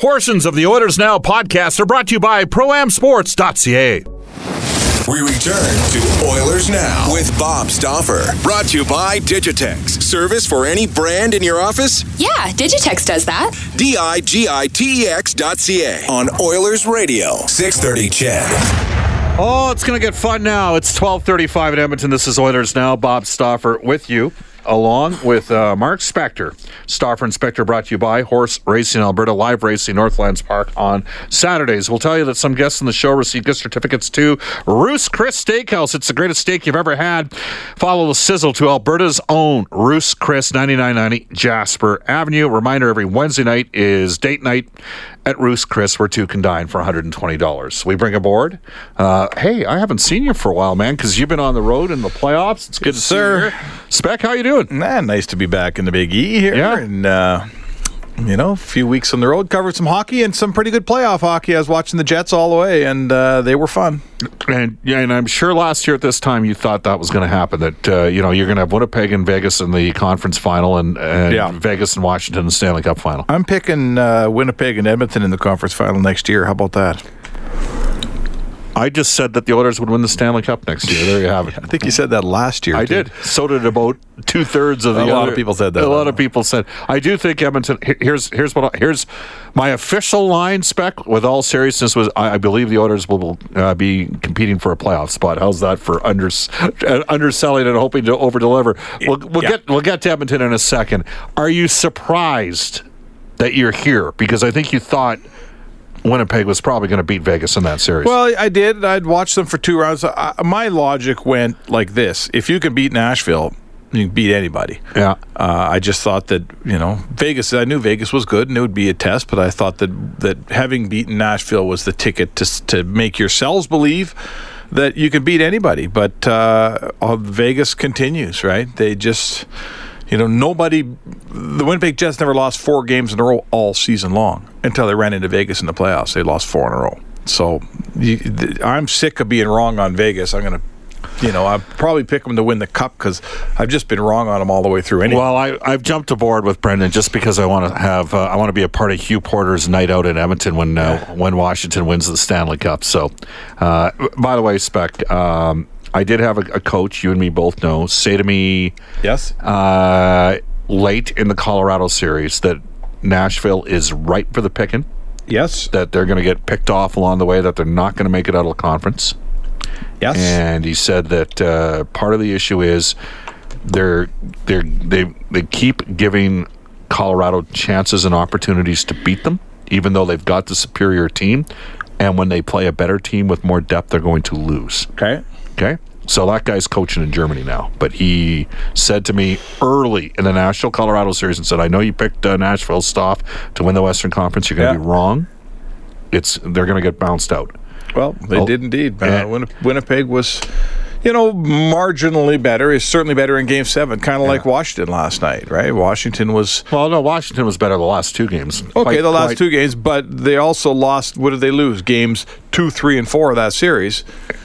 Portions of the Oilers Now podcast are brought to you by ProAmSports.ca. We return to Oilers Now with Bob Stauffer. Brought to you by Digitex. Service for any brand in your office? Yeah, Digitex does that. D I G I T E X dot C A on Oilers Radio. 630 CHED. Oh, it's going to get fun now. It's 1235 in Edmonton. This is Oilers Now. Bob Stauffer with you along with uh, Mark Spector. Stauffer and Spector brought to you by Horse Racing Alberta, live racing Northlands Park on Saturdays. We'll tell you that some guests on the show received gift certificates to Ruth's Chris Steakhouse. It's the greatest steak you've ever had. Follow the sizzle to Alberta's own Ruth's Chris, 9990 Jasper Avenue. Reminder every Wednesday night is date night at Ruth's Chris, where two can dine for $120. We bring aboard. Uh, hey, I haven't seen you for a while, man, because you've been on the road in the playoffs. It's good to sir. see you. here. Spec, how you doing? Man, nice to be back in the Big E here. Yeah. And, uh, you know, a few weeks on the road, covered some hockey and some pretty good playoff hockey. I was watching the Jets all the way, and uh, they were fun. And yeah, and I'm sure last year at this time you thought that was going to happen. That uh, you know you're going to have Winnipeg and Vegas in the conference final, and, and Yeah. Vegas and Washington in the Stanley Cup final. I'm picking uh, Winnipeg and Edmonton in the conference final next year. How about that? I just said that the Oilers would win the Stanley Cup next year. There you have it. I think you said that last year. I too. did. So did about two thirds of the. A lot of people said that. A lot of people said. I do think Edmonton. Here's here's what I, here's my official line spec. With all seriousness, was I, I believe the Oilers will uh, be competing for a playoff spot. How's that for under, uh, underselling and hoping to over deliver? We'll, we'll Yeah. get we'll get to Edmonton in a second. Are you surprised that you're here? Because I think you thought. Winnipeg was probably going to beat Vegas in that series. Well, I did. I'd watched them for two rounds. I, my logic went like this: If you can beat Nashville, you can beat anybody. yeah. Uh, I just thought that you know Vegas. I knew Vegas was good and it would be a test, but I thought that that having beaten Nashville was the ticket to to make yourselves believe that you can beat anybody. But uh, uh, Vegas continues, right? They just. You know, nobody. The Winnipeg Jets never lost four games in a row all season long until they ran into Vegas in the playoffs. They lost four in a row. So you, th- I'm sick of being wrong on Vegas. I'm going to you know, I'll probably pick them to win the cup because I've just been wrong on them all the way through. Anyway, Well, I, I've jumped aboard with Brendan just because I want to have uh, I want to be a part of Hugh Porter's night out in Edmonton when uh, when Washington wins the Stanley Cup. So, uh, by the way, Spec, um, I did have a, a coach you and me both know say to me yes, uh, late in the Colorado series that Nashville is ripe for the picking. yes, That they're going to get picked off along the way. That they're not going to make it out of the conference. yes. and he said that uh, part of the issue is they're they're they they keep giving Colorado chances and opportunities to beat them, even though they've got the superior team. And when they play a better team with more depth, they're going to lose. okay. Okay. So that guy's coaching in Germany now, but he said to me early in the Nashville Colorado series and said, "I know you picked uh, Nashville Stoff to win the Western Conference. You're going to Yeah. be wrong. It's they're going to get bounced out." Well, they did indeed. Uh, yeah. Winnipeg was, you know, marginally better. Is certainly better in Game Seven, kind of like Washington last night, right? Washington was Well, no, Washington was better the last two games. okay Quite- the last quite- two games, but they also lost. What did they lose? Games two, three, and four of that series.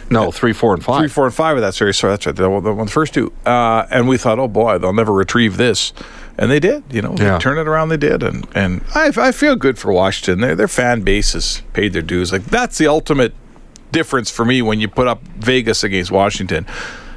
No, three, four, and five. Three, four, and five of that series. Sorry, that's right. The, won the first two. Uh, and we thought, oh boy, they'll never retrieve this. And they did. You know, Yeah. they turn it around. They did. And and I, I feel good for Washington. Their their fan base has paid their dues. Like that's the ultimate difference for me when you put up Vegas against Washington.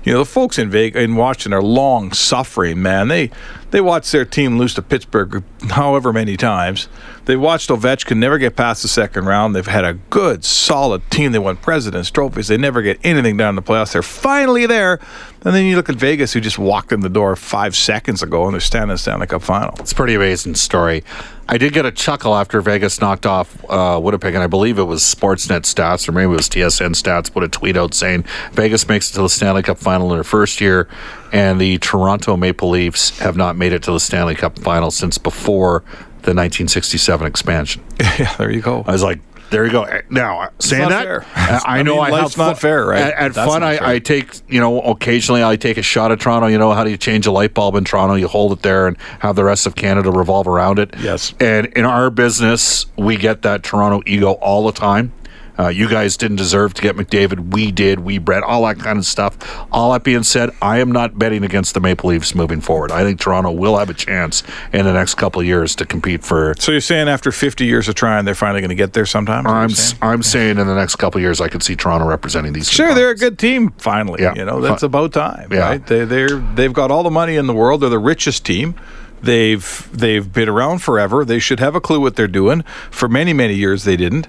You know, the folks in Vegas in Washington are long suffering, man. They they watched their team lose to Pittsburgh however many times. They watched Ovechkin never get past the second round. They've had a good, solid team. They won President's trophies. They never get anything down in the playoffs. They're finally there. And then you look at Vegas, who just walked in the door five seconds ago, and they're standing in the Stanley Cup final. It's a pretty amazing story. I did get a chuckle after Vegas knocked off uh, Winnipeg, and I believe it was Sportsnet stats or maybe it was TSN stats put a tweet out saying Vegas makes it to the Stanley Cup final in their first year, and the Toronto Maple Leafs have not made it to the Stanley Cup final since before the 1967 expansion. yeah, there you go. I was like, there you go. Now, saying that. I, I I know mean, I have not fair, right? At, at fun, I. I take you know occasionally I take a shot at Toronto. You know how do you change a light bulb in Toronto? You hold it there and have the rest of Canada revolve around it. Yes. And in our business, we get that Toronto ego all the time. Uh, you guys didn't deserve to get McDavid. We did. We bred all that kind of stuff. All that being said, I am not betting against the Maple Leafs moving forward. I think Toronto will have a chance in the next couple of years to compete for So you're saying after 50 years of trying, they're finally going to get there sometime? Is that what I'm saying? I'm saying in the next couple of years I could see Toronto representing these. Sure, they're a good team. Finally, Yeah. you know that's about time, Yeah. right? They they're they've got all the money in the world. They're the richest team. They've they've been around forever. They should have a clue what they're doing. For many many years they didn't.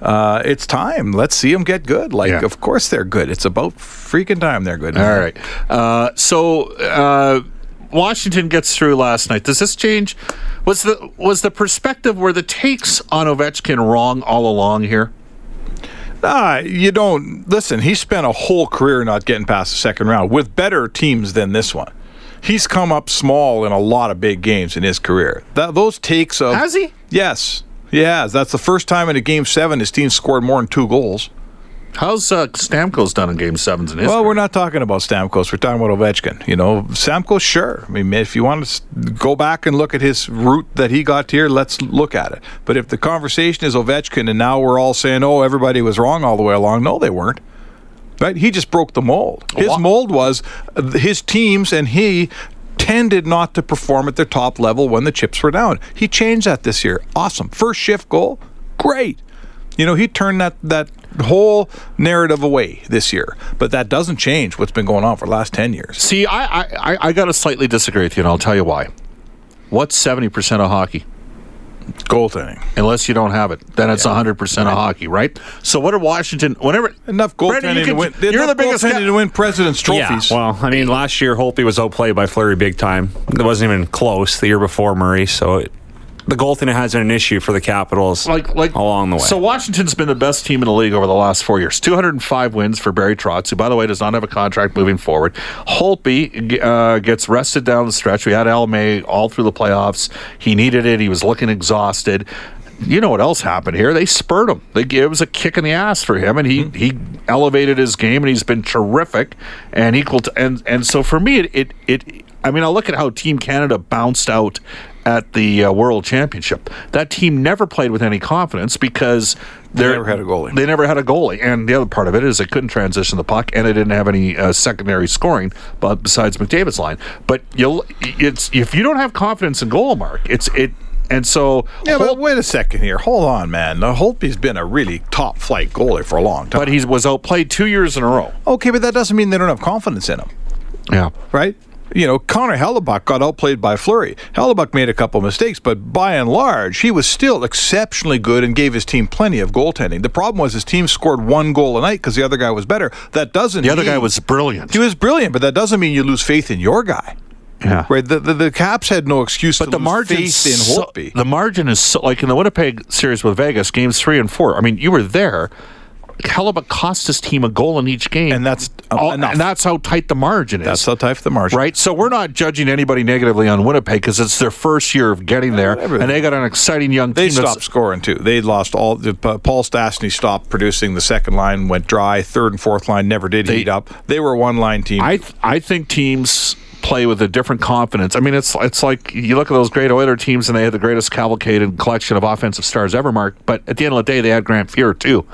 Uh, it's time. Let's see them get good. Like, Yeah. of course they're good. It's about freaking time they're good. All right. Uh, so uh, Washington gets through last night. Does this change? Was the was the perspective were the takes on Ovechkin wrong all along here? Ah, you don't listen. He spent a whole career not getting past the second round with better teams than this one. He's come up small in a lot of big games in his career. That those takes of Has he? Yes, has. That's the first time in a game seven his team scored more than two goals. How's uh, Stamkos done in Game Sevens in his? Well, we're not talking about Stamkos. We're talking about Ovechkin. You know, Stamkos, sure. I mean, if you want to go back and look at his route that he got here, let's look at it. But if the conversation is Ovechkin and now we're all saying, oh, everybody was wrong all the way along, no, they weren't. Right? He just broke the mold. His mold was uh, his teams and he tended not to perform at their top level when the chips were down. He changed that this year. Awesome. First shift goal, great. You know, he turned that that whole narrative away this year. But that doesn't change what's been going on for the last 10 years. See, I, I, I, I got to slightly disagree with you, and I'll tell you why. What's seventy percent of hockey? Goaltending. Unless you don't have it, then it's hundred percent of hockey, right? So what are Washington? Whenever Enough Brendan, you goaltending to can- win. You're the biggest goaltending guy. to win president's trophies. Yeah, well, I mean, last year Holtby was outplayed by Fleury big time. It wasn't even close the year before Murray, so it, the goaltending has been an issue for the Capitals like like along the way. So Washington's been the best team in the league over the last four years. 205 wins for Barry Trotz, who by the way does not have a contract moving forward. Holtby uh, gets rested down the stretch. We had Al May all through the playoffs. He needed it. He was looking exhausted. You know what else happened here? They spurred him. They it was a kick in the ass for him, and he he elevated his game, and he's been terrific and equal to and and so for me it it, it I mean I look at how Team Canada bounced out at the uh, World Championship. That team never played with any confidence because They never had a goalie. They never had a goalie, and the other part of it is they couldn't transition the puck, and they didn't have any uh, secondary scoring, but besides McDavid's line. But you'll it's if you don't have confidence in goal, Mark, it's it, and so Yeah, but wait a second here. Hold on, man. Now, Holtby's been a really top flight goalie for a long time. but he was outplayed two years in a row. okay, but that doesn't mean they don't have confidence in him, Yeah. right? You know, Connor Hellebuyck got outplayed by Fleury. Hellebuyck made a couple mistakes, but by and large, he was still exceptionally good and gave his team plenty of goaltending. The problem was his team scored one goal a night because the other guy was better. That doesn't. The other mean- guy was brilliant. He was brilliant, but that doesn't mean you lose faith in your guy. Yeah. Right? The, the, the Caps had no excuse But to the lose margin, faith in so, Holtby. the margin is so, like in the Winnipeg series with Vegas, games three and four. I mean, you were there. Hellebuyck cost his team a goal in each game, And that's, uh, All- enough. and that's how tight the margin is. That's how tight the margin. right? So we're not judging anybody negatively on Winnipeg because it's their first year of getting there, and they got an exciting young They team. stopped scoring too. They lost all. The, uh, Paul Stastny stopped producing. The second line went dry. Third and fourth line never did heat up. They were a one line team. I th- I think teams play with a different confidence. I mean, it's it's like you look at those great Oiler teams, and they had the greatest cavalcade and collection of offensive stars ever, Mark. But at the end of the day, they had Grant Fuhr too.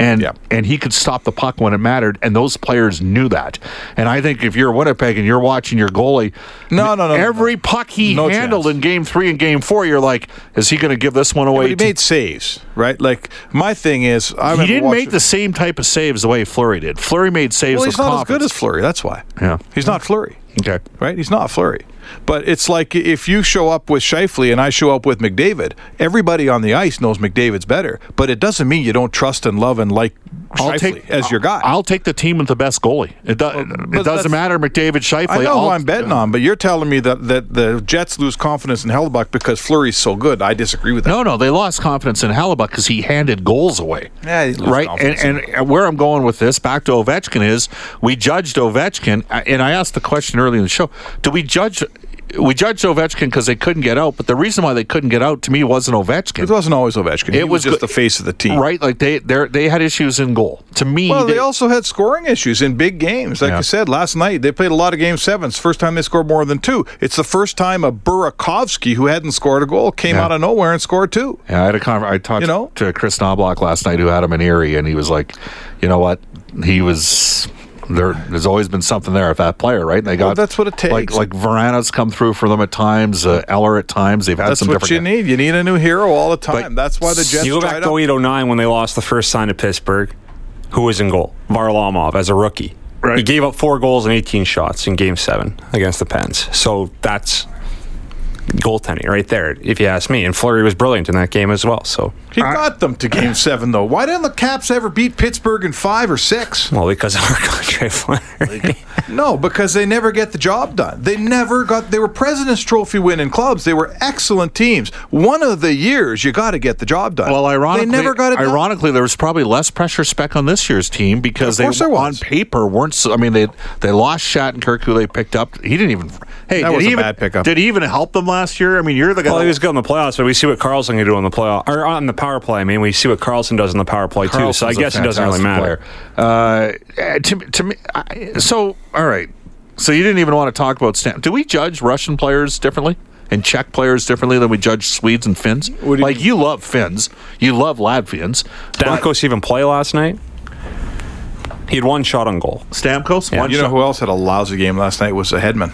And Yeah. and he could stop the puck when it mattered, and those players knew that. And I think if you're a Winnipeg and you're watching your goalie, No, no, no, every no. puck he No handled chance. in Game Three and Game Four, you're like, is he going to give this one away? But he to- made saves, right? Like my thing is, I he didn't make the same type of saves the way Fleury did. Fleury made saves. Well, with he's not as good as Fleury. That's why. Yeah. he's not Fleury. Okay. right? He's not Fleury. But it's like if you show up with Scheifele and I show up with McDavid, everybody on the ice knows McDavid's better. But it doesn't mean you don't trust and love and like I'll Scheifele take as your guy. I'll take the team with the best goalie. It, do, it doesn't matter McDavid, Scheifele. I know I'll- who I'm betting on, but you're telling me that, that the Jets lose confidence in Hellebuyck because Fleury's so good. I disagree with that. No, no, they lost confidence in Hellebuyck because he handed goals away. Yeah, he right. And, and where I'm going with this, back to Ovechkin, is we judged Ovechkin, uh, and I asked the question early in the show: Do we judge? We judged Ovechkin because they couldn't get out, but the reason why they couldn't get out to me wasn't Ovechkin. It wasn't always Ovechkin. He It was, was just the face of the team. Right, like they they they had issues in goal. To me, Well, they, also had scoring issues in big games. Like Yeah. I said last night, they played a lot of game sevens. First time they scored more than two. It's the first time a Burakovsky, who hadn't scored a goal, came Yeah. out of nowhere and scored two. Yeah, I had a con- I talked You know? to Kris Knoblauch last night, who had him in Erie, and he was like, you know what, he was. There, there's always been something there with that player, right? And they got Well, that's what it takes. like Vrana's come through for them at times, uh, Eller at times. They've had That's some what different. you need. You need a new hero all the time. But- That's why the Jets. You go back tried to up. 0809 when they lost the first sign to Pittsburgh. Who was in goal? Varlamov as a rookie. Right. He gave up four goals and 18 shots in Game Seven against the Pens. So that's goaltending right there, if you ask me. And Fleury was brilliant in that game as well. So He got them to Game Seven, though. Why didn't the Caps ever beat Pittsburgh in five or six? well, because of our contract Fleury. No, because they never get the job done. They never got. They were President's Trophy winning clubs. They were excellent teams. One of the years you got to get the job done. Well, ironically, they never got it. done. ironically, there was probably less pressure spec on this year's team because Of they, there on paper, weren't. So, I mean, they they lost Shattenkirk, who they picked up. He didn't even. Hey, That did was he a even, bad pickup. Did he even help them last year? I mean, you're the guy. well, that- he was good in the playoffs, but we see what Carlson can do in the playoff or on the power play. I mean, we see what Carlson does in the power play too. So I guess it doesn't really matter. Uh, to, to me, I, so all right. So you didn't even want to talk about Stan. Do we judge Russian players differently and Czech players differently than we judge Swedes and Finns? you like you love Finns, you love Latvians. Stamkos even play last night? He had one shot on goal. Stamkos, Yeah. one You know who else had a lousy game last night was a Hedman.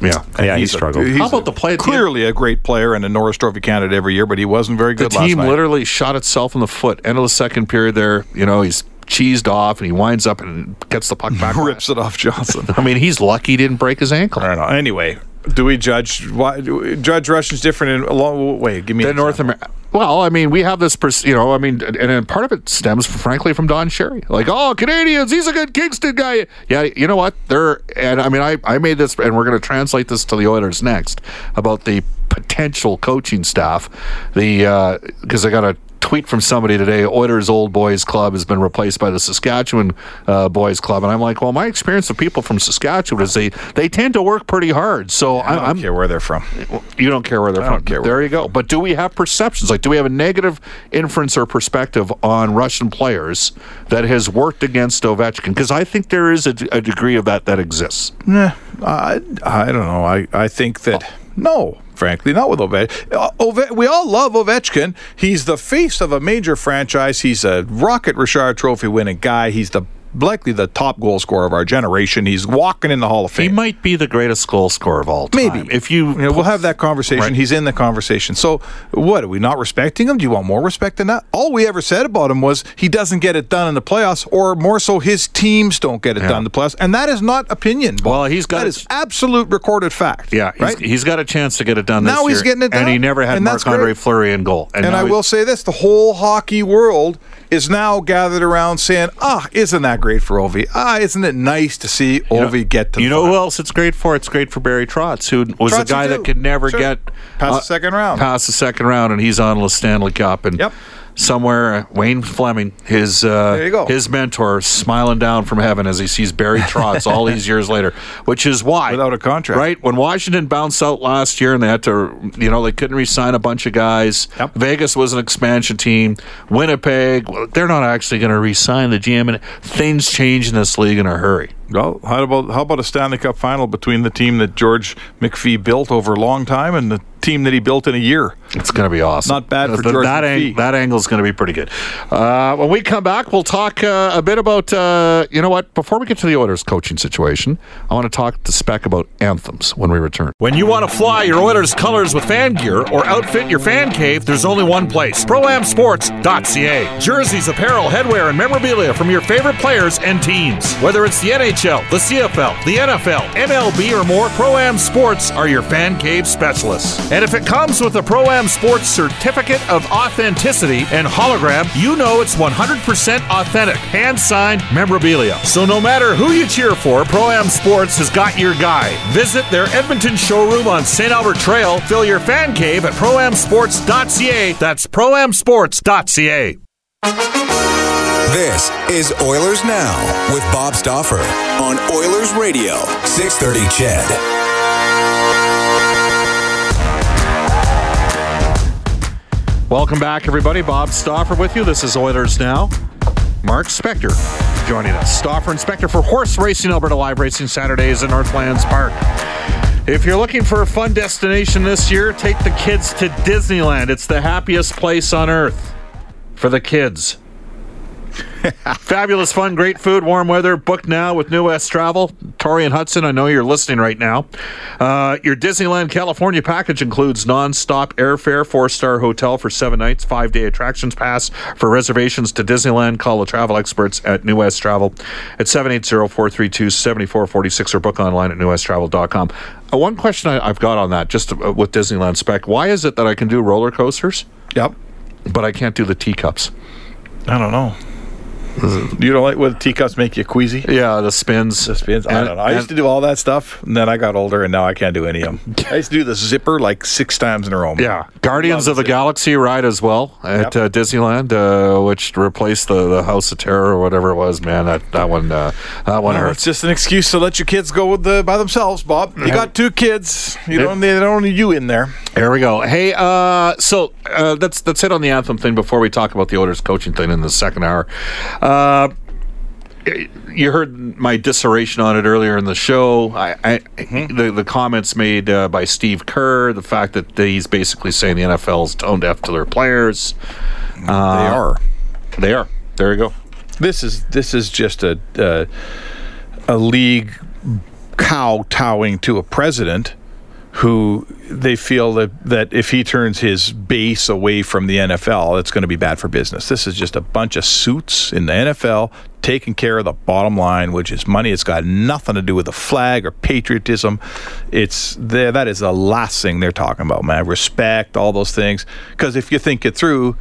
Yeah. Yeah, he He's a- struggled. How about the play at the end? Clearly a great player and a Norris Trophy candidate every year, but he wasn't very The good last team night. literally shot itself in the foot. End of the second period there, you know, he's cheesed off and he winds up and gets the puck back. rips it off Johnson. I mean, he's lucky he didn't break his ankle. I don't know. Anyway, do we judge why do we judge Russians different in a long way? Give me The North. America. Well, I mean, we have this, pers- you know, I mean, and, and part of it stems, frankly, from Don Cherry. Like, oh, Canadians, he's a good Kingston guy. Yeah, you know what? They're, and I mean, I, I made this, and we're going to translate this to the Oilers next about the potential coaching staff. The, uh, because I got a tweet from somebody today Oilers Old Boys Club has been replaced by the Saskatchewan uh, Boys Club. And I'm like, well, my experience of people from Saskatchewan is they, they tend to work pretty hard. So I don't I'm, care where they're from. you don't care where they're I from. where there you go. But do we have perceptions? Like, do we have a negative inference or perspective on Russian players that has worked against Ovechkin? Because I think there is a, a degree of that that exists. Nah, I I don't know. I I think that no. Frankly, not with Ovechkin. Uh, Ove- we all love Ovechkin. He's the face of a major franchise. He's a Rocket Richard Trophy winning guy. He's the likely the top goal scorer of our generation. He's walking in the Hall of Fame. He might be the greatest goal scorer of all time. Maybe if you, You know, we'll have that conversation. Right. He's in the conversation. So, what are we not respecting him? Do you want more respect than that? All we ever said about him was he doesn't get it done in the playoffs, or more so, his teams don't get it Yeah. done in the playoffs, and that is not opinion. Bob. Well, he's got that his- absolute recorded fact. yeah, he's, right. he's got a chance to get it done. This Now he's year, getting it done, and he never had and Marc Andre. Fleury in goal. and now I will say this: the whole hockey world is now gathered around saying, "Ah, isn't that great for Ovi? Ah, isn't it nice to see You know- Ovi get to?" You know who else it's great for? It's great for Barry Trotz, who was the Trotzy guy that could never Sure. get Past the second round. Past the second round, and he's on the Stanley Cup. And Yep. Somewhere, Wayne Fleming, his uh, There you go. his mentor, smiling down from heaven as he sees Barry Trotz all these years later, which is why Without a contract. right? When Washington bounced out last year and they had to, you know, they couldn't re-sign a bunch of guys. Yep. Vegas was an expansion team. Winnipeg, they're not actually going to re-sign the GM, and things change in this league in a hurry. Well, how about how about a Stanley Cup final between the team that George McPhee built over a long time and the team that he built in a year? It's going to be awesome. Not bad for George that. McPhee. that angle is going to be pretty good. Uh, when we come back, we'll talk uh, a bit about. Uh, you know what? Before we get to the Oilers coaching situation, I want to talk to Spec about anthems when we return. When you want to fly your Oilers colors with fan gear or outfit your fan cave, there's only one place ProAmSports.ca. Jerseys, apparel, headwear, and memorabilia from your favorite players and teams. Whether it's the NHL, the CFL, the NFL, MLB, or more, ProAm Sports are your fan cave specialists. And if it comes with a ProAm Sports certificate of authenticity and hologram, you know it's 100% authentic, hand signed memorabilia. So no matter who you cheer for, ProAm Sports has got your guy. Visit their Edmonton showroom on St. Albert Trail. Fill your fan cave at proamsports.ca. That's proamsports.ca. This is Oilers Now with Bob Stauffer on Oilers Radio, 630 Ched. Welcome back, everybody. Bob Stauffer with you. This is Oilers Now. Mark Spector joining us. Stauffer and Spector for Horse Racing Alberta Live Racing Saturdays in Northlands Park. If you're looking for a fun destination this year, take the kids to Disneyland. It's the happiest place on earth for the kids. Fabulous fun, great food, warm weather. Book now with New West Travel. Tori and Hudson, I know you're listening right now. Uh, your Disneyland California package includes non-stop airfare, four-star hotel for seven nights, five-day attractions pass. For reservations to Disneyland, call the travel experts at New West Travel at 780-432-7446 or book online at newwesttravel.com. Uh, one question I, I've got on that, just uh, with Disneyland spec, why is it that I can do roller coasters, Yep. but I can't do the teacups? I don't know. You don't like when teacups make you queasy? Yeah, the spins. The spins. I And- don't know. I used to do all that stuff, and then I got older, and now I can't do any of them. I used to do the zipper like six times in a row. Yeah, Guardians of the it. Galaxy ride as well at Yep. uh, Disneyland, uh, which replaced the, the House of Terror or whatever it was. Man, that that one uh, that one hurts. it's just an excuse to let your kids go with the by themselves, Bob. You got two kids. You don't need, don't need you in there. There we go. Hey, uh, so uh, that's that's it on the anthem thing. Before we talk about the Oilers coaching thing in the second hour, uh, you heard my dissertation on it earlier in the show. I, I the the comments made uh, by Steve Kerr, the fact that he's basically saying the NFL is tone deaf to their players. they are. They are. There you go. This is this is just a uh, a league kowtowing to a president who they feel that, that if he turns his base away from the NFL, it's going to be bad for business. This is just a bunch of suits in the NFL taking care of the bottom line, which is money. It's got nothing to do with the flag or patriotism. It's there. That is the last thing they're talking about, man. Respect, all those things. Because if you think it through,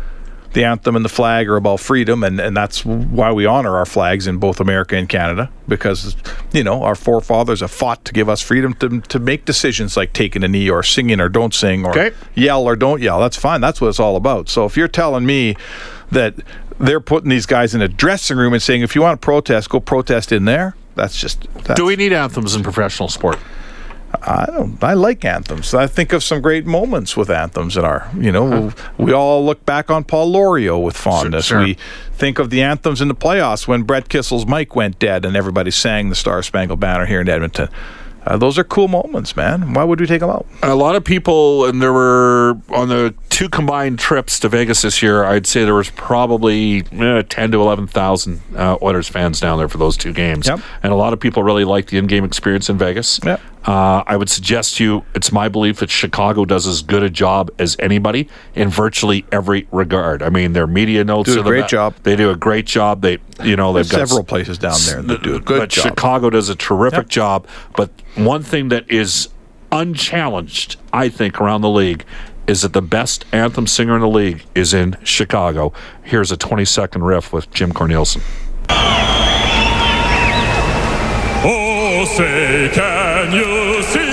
the anthem and the flag are about freedom, and, and that's why we honor our flags in both America and Canada because, you know, our forefathers have fought to give us freedom to, to make decisions like taking a knee or singing or don't sing or Okay. yell or don't yell. That's fine. That's what it's all about. So if you're telling me that they're putting these guys in a dressing room and saying, if you want to protest, go protest in there, that's just. That's, Do we need anthems in professional sport? I don't. I like anthems. I think of some great moments with anthems in our. You know, we all look back on Paul Lorieau with fondness. Sure, sure. We think of the anthems in the playoffs when Brett Kissel's mic went dead and everybody sang the Star Spangled Banner here in Edmonton. Uh, those are cool moments, man. Why would we take them out? A lot of people, and there were on the two combined trips to Vegas this year. I'd say there was probably eh, ten to eleven thousand uh, Oilers fans down there for those two games. Yep. And a lot of people really liked the in-game experience in Vegas. Yep. Uh, I would suggest to you, it's my belief that Chicago does as good a job as anybody in virtually every regard. I mean, their media notes Do a are the great be- job. They do a great job. They, you know, they've There's got several places down there that do a good but job. Chicago does a terrific Yep. job. But one thing that is unchallenged, I think, around the league is that the best anthem singer in the league is in Chicago. Here's a 20 second riff with Jim Cornelison. Say, can you see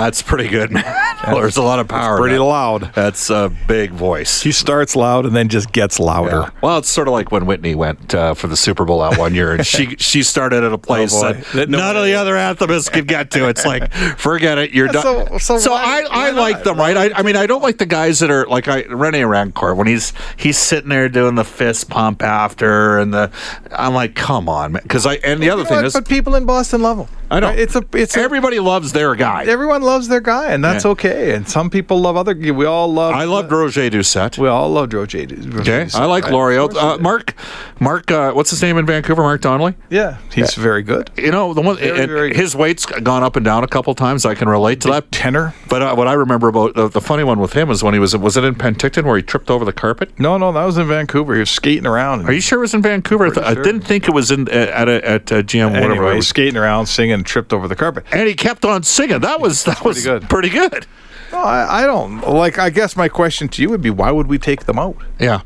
That's pretty good, man. There's a lot of power. in Pretty that. loud. That's a big voice. He starts loud and then just gets louder. Yeah. Well, it's sort of like when Whitney went uh, for the Super Bowl that one year, and she she started at a place Oh, that, That none of the other anthemists could get to. It's like, forget it, you're done. so- so why- I, I why like not? them, right? I, I mean, I don't like the guys that are like I, Rene Rancourt when he's he's sitting there doing the fist pump after, and the I'm like, come on, man. Because I and the other You thing what? is, but people in Boston love him. I know It's a it's a, everybody loves their guy. everyone loves their guy, and that's Yeah. okay. And some people love other. We all love. I loved Roger Doucet. We all love Joe J. Okay, I like L'Oreal. Uh, Mark, Mark, uh, what's his name in Vancouver? Mark Donnelly. Yeah, he's very good. You know, the one Very, very good. his weight's gone up and down a couple times. I can relate to that. Tenor. But uh, what I remember about the, the funny one with him is when he was was it in Penticton where he tripped over the carpet? No, no, that was in Vancouver. He was skating around. Are you sure it was in Vancouver? I, th- I didn't think it was in uh, at a, at uh, GM whatever. Anyway, it he was skating around, singing, and tripped over the carpet. And he kept on singing. That was that was good. Pretty good. No, I, I don't like. I guess my question to you would be, why would we take them out? Yeah.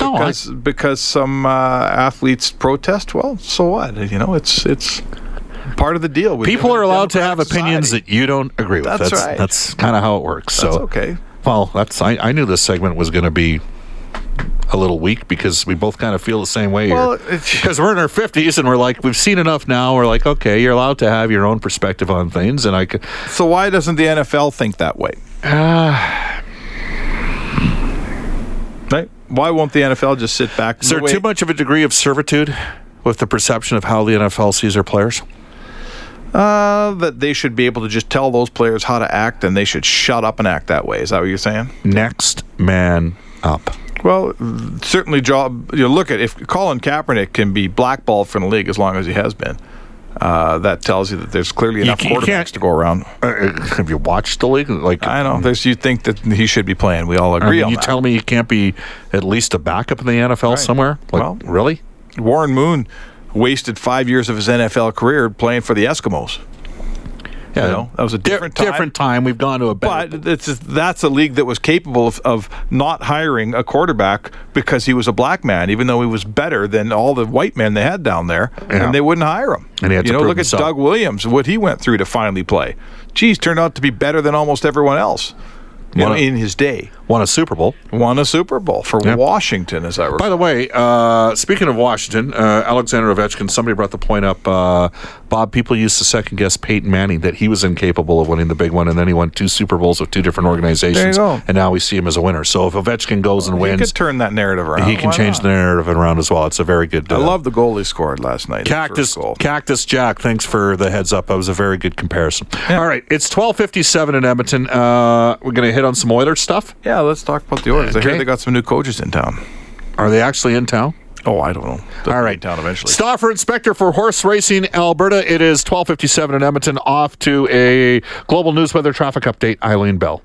No, I- Because because some uh, athletes protest. Well, so what? You know, it's it's part of the deal. We people are allowed to have democratic opinions that you don't agree with. That's that's right. That's kind of how it works. That's so okay. Well, that's I, I knew this segment was going to be a little weak because we both kind of feel the same way Well, here. Because we're in our fifties and we're like we've seen enough now. We're like, okay, you're allowed to have your own perspective on things, and I could. So why doesn't the NFL think that way? right? Why won't the NFL just sit back? Is there the way- too much of a degree of servitude with the perception of how the NFL sees their players? Uh, that they should be able to just tell those players how to act, and they should shut up and act that way. Is that what you're saying? Next man up. Well, certainly, job. You look at if Colin Kaepernick can be blackballed from the league as long as he has been. Uh, that tells you that there's clearly enough you quarterbacks to go around. Uh, have you watched the league? Like I know. There's you think that he should be playing. We all I agree mean, on you that. tell me he can't be at least a backup in the NFL somewhere? Like, Well- really? Warren Moon wasted five years of his NFL career playing for the Eskimos. Yeah, You know, that was a Di- different time. different time. We've gone to a better. But it's just, that's a league that was capable of, of not hiring a quarterback because he was a black man, even though he was better than all the white men they had down there, Yeah. and they wouldn't hire him. And he had you to know, look himself. at Doug Williams, what he went through to finally play. Geez, turned out to be better than almost everyone else. You know, in his day, won a Super Bowl. won a Super Bowl for Yeah. Washington, as I recall. By the way, uh, speaking of Washington, uh, Alexander Ovechkin, somebody brought the point up. Uh, Bob, people used to second guess Peyton Manning that he was incapable of winning the big one, and then he won two Super Bowls with two different organizations. There you go. And now we see him as a winner. So if Ovechkin goes and wins. he could turn that narrative around. he can Why change not? the narrative around as well. It's a very good. I uh, love the goal he scored last night. Cactus. Cactus Jack, thanks for the heads up. That was a very good comparison. All right, it's twelve fifty seven in Edmonton. Uh, we're going to hit on some Oilers stuff. Yeah, let's talk about the Oilers. I Okay. hear they got some new coaches in town. Are they actually in town? Oh, I don't know. They'll All right. in town eventually. Stauffer and Spector for Horse Racing Alberta. It is 1257 in Edmonton. Off to a global news weather traffic update. Eileen Bell.